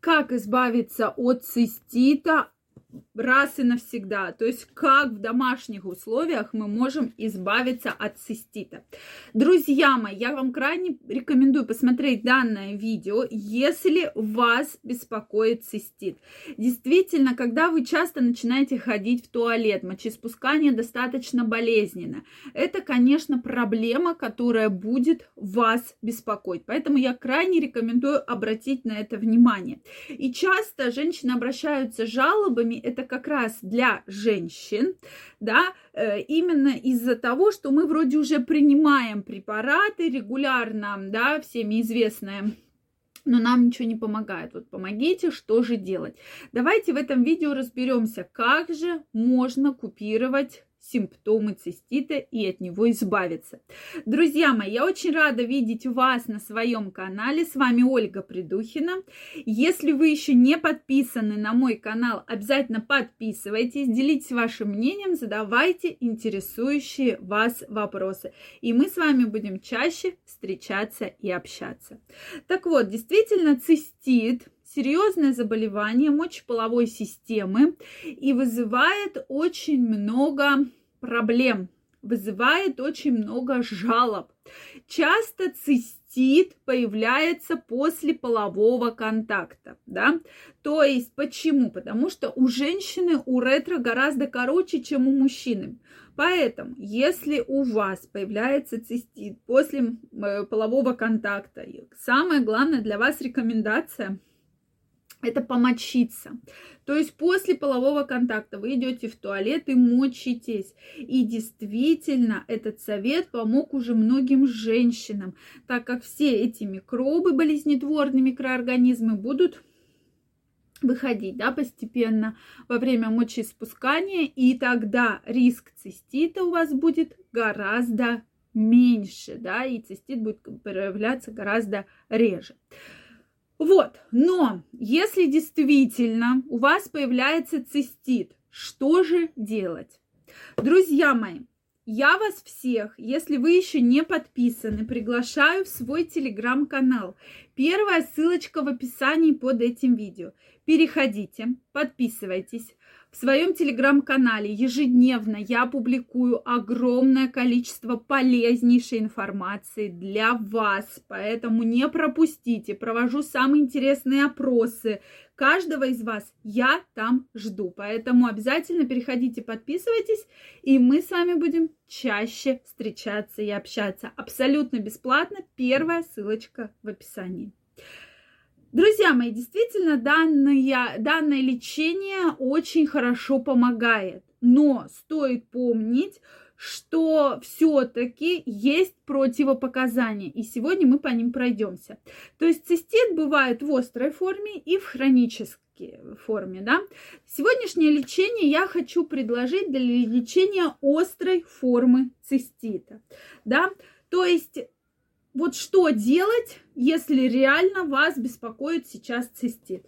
как избавиться от цистита, раз и навсегда. То есть как в домашних условиях мы можем избавиться от цистита. Друзья мои, я вам крайне рекомендую посмотреть данное видео, если вас беспокоит цистит. Действительно, когда вы часто начинаете ходить в туалет, мочеиспускание достаточно болезненно. Это, конечно, проблема, которая будет вас беспокоить. Поэтому я крайне рекомендую обратить на это внимание. И часто женщины обращаются с жалобами, это как раз для женщин, да, э, именно из-за того, что мы вроде уже принимаем препараты регулярно, да, всеми известные но нам ничего не помогает. Вот помогите, что же делать? Давайте в этом видео разберемся, как же можно купировать симптомы цистита и от него избавиться. Друзья мои, я очень рада видеть вас на своем канале. С вами Ольга Придухина. Если вы еще не подписаны на мой канал, обязательно подписывайтесь, делитесь вашим мнением, задавайте интересующие вас вопросы. И мы с вами будем чаще встречаться и общаться. Так вот, действительно, цистит серьезное заболевание мочеполовой системы и вызывает очень много проблем, вызывает очень много жалоб. Часто цистит появляется после полового контакта, да? То есть почему? Потому что у женщины уретра гораздо короче, чем у мужчины. Поэтому, если у вас появляется цистит после э, полового контакта, самое главное для вас рекомендация – это помочиться. То есть после полового контакта вы идете в туалет и мочитесь. И действительно этот совет помог уже многим женщинам, так как все эти микробы, болезнетворные микроорганизмы будут выходить да, постепенно во время мочеиспускания, и тогда риск цистита у вас будет гораздо меньше, да, и цистит будет проявляться гораздо реже. Вот, но если действительно у вас появляется цистит, что же делать? Друзья мои, я вас всех, если вы еще не подписаны, приглашаю в свой телеграм-канал. Первая ссылочка в описании под этим видео. Переходите, подписывайтесь. В своем телеграм-канале ежедневно я публикую огромное количество полезнейшей информации для вас, поэтому не пропустите. Провожу самые интересные опросы. Каждого из вас я там жду, поэтому обязательно переходите, подписывайтесь, и мы с вами будем чаще встречаться и общаться. Абсолютно бесплатно. Первая ссылочка в описании. Друзья мои, действительно, данное, данное лечение очень хорошо помогает. Но стоит помнить, что все-таки есть противопоказания, и сегодня мы по ним пройдемся. То есть цистит бывает в острой форме и в хронической форме, да. Сегодняшнее лечение я хочу предложить для лечения острой формы цистита, да. То есть вот что делать, если реально вас беспокоит сейчас цистит?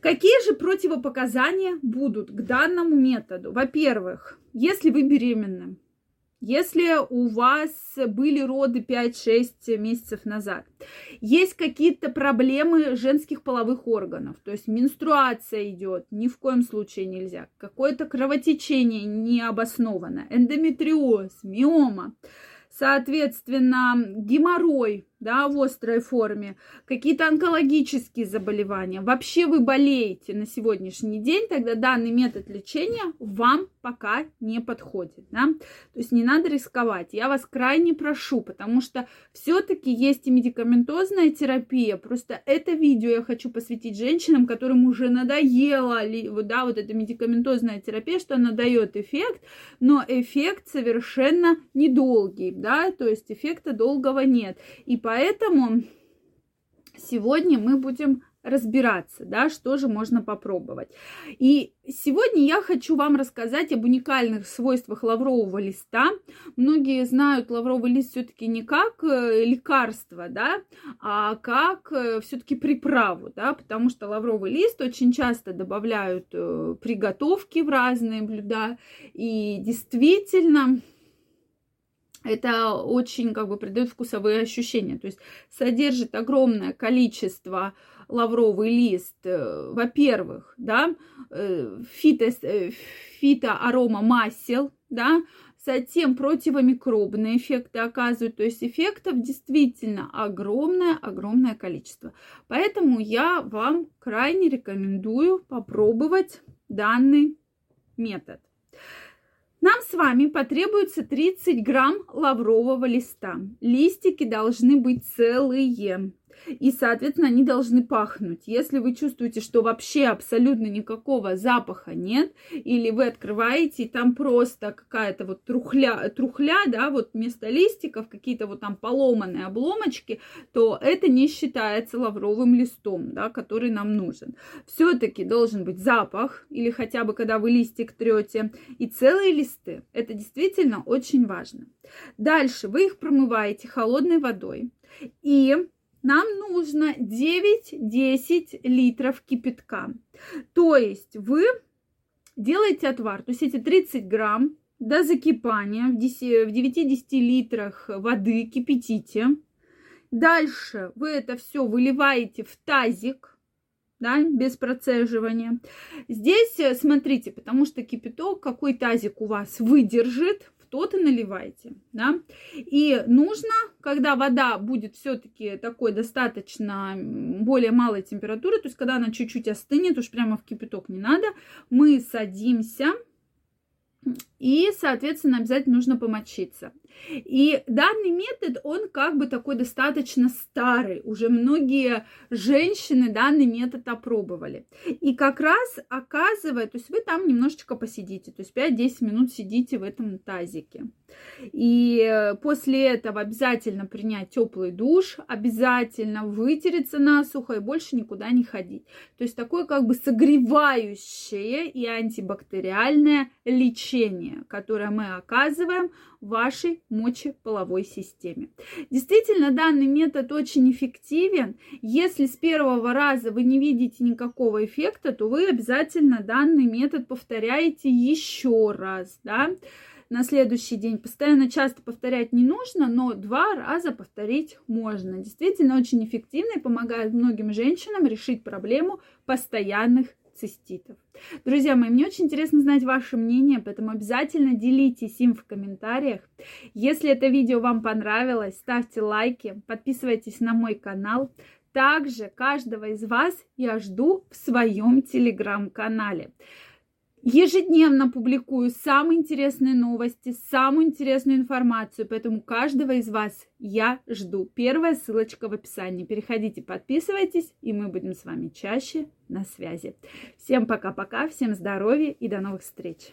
Какие же противопоказания будут к данному методу? Во-первых, если вы беременны, если у вас были роды 5-6 месяцев назад, есть какие-то проблемы женских половых органов, то есть менструация идет, ни в коем случае нельзя, какое-то кровотечение необоснованно, эндометриоз, миома, соответственно, геморрой, да, в острой форме, какие-то онкологические заболевания, вообще вы болеете на сегодняшний день, тогда данный метод лечения вам пока не подходит, да, то есть не надо рисковать, я вас крайне прошу, потому что все-таки есть и медикаментозная терапия, просто это видео я хочу посвятить женщинам, которым уже надоело, да, вот эта медикаментозная терапия, что она дает эффект, но эффект совершенно недолгий, да, то есть эффекта долгого нет, и поэтому сегодня мы будем разбираться, да, что же можно попробовать. И сегодня я хочу вам рассказать об уникальных свойствах лаврового листа. Многие знают лавровый лист все-таки не как э, лекарство, да, а как э, все-таки приправу, да, потому что лавровый лист очень часто добавляют э, приготовки в разные блюда. И действительно, это очень как бы придает вкусовые ощущения. То есть содержит огромное количество лавровый лист, э, во-первых, да, э, фито, э, фитоарома масел, да, затем противомикробные эффекты оказывают. То есть эффектов действительно огромное-огромное количество. Поэтому я вам крайне рекомендую попробовать данный метод. Нам с вами потребуется 30 грамм лаврового листа. Листики должны быть целые и, соответственно, они должны пахнуть. Если вы чувствуете, что вообще абсолютно никакого запаха нет, или вы открываете, и там просто какая-то вот трухля, трухля, да, вот вместо листиков какие-то вот там поломанные обломочки, то это не считается лавровым листом, да, который нам нужен. Все-таки должен быть запах, или хотя бы когда вы листик трете, и целые листы. Это действительно очень важно. Дальше вы их промываете холодной водой. И нам нужно 9-10 литров кипятка. То есть вы делаете отвар, то есть эти 30 грамм до закипания в 9-10 литрах воды кипятите. Дальше вы это все выливаете в тазик, да, без процеживания. Здесь э, смотрите, потому что кипяток, какой тазик у вас выдержит, тот и наливайте, да. И нужно, когда вода будет все-таки такой достаточно более малой температуры, то есть когда она чуть-чуть остынет, уж прямо в кипяток не надо, мы садимся и, соответственно, обязательно нужно помочиться. И данный метод, он как бы такой достаточно старый. Уже многие женщины данный метод опробовали. И как раз оказывает, то есть вы там немножечко посидите, то есть 5-10 минут сидите в этом тазике. И после этого обязательно принять теплый душ, обязательно вытереться насухо и больше никуда не ходить. То есть такое как бы согревающее и антибактериальное лечение, которое мы оказываем вашей мочеполовой системе. Действительно, данный метод очень эффективен. Если с первого раза вы не видите никакого эффекта, то вы обязательно данный метод повторяете еще раз, да, на следующий день. Постоянно часто повторять не нужно, но два раза повторить можно. Действительно очень эффективно и помогает многим женщинам решить проблему постоянных циститов. Друзья мои, мне очень интересно знать ваше мнение, поэтому обязательно делитесь им в комментариях. Если это видео вам понравилось, ставьте лайки, подписывайтесь на мой канал. Также каждого из вас я жду в своем телеграм-канале. Ежедневно публикую самые интересные новости, самую интересную информацию, поэтому каждого из вас я жду. Первая ссылочка в описании. Переходите, подписывайтесь, и мы будем с вами чаще на связи. Всем пока-пока, всем здоровья и до новых встреч!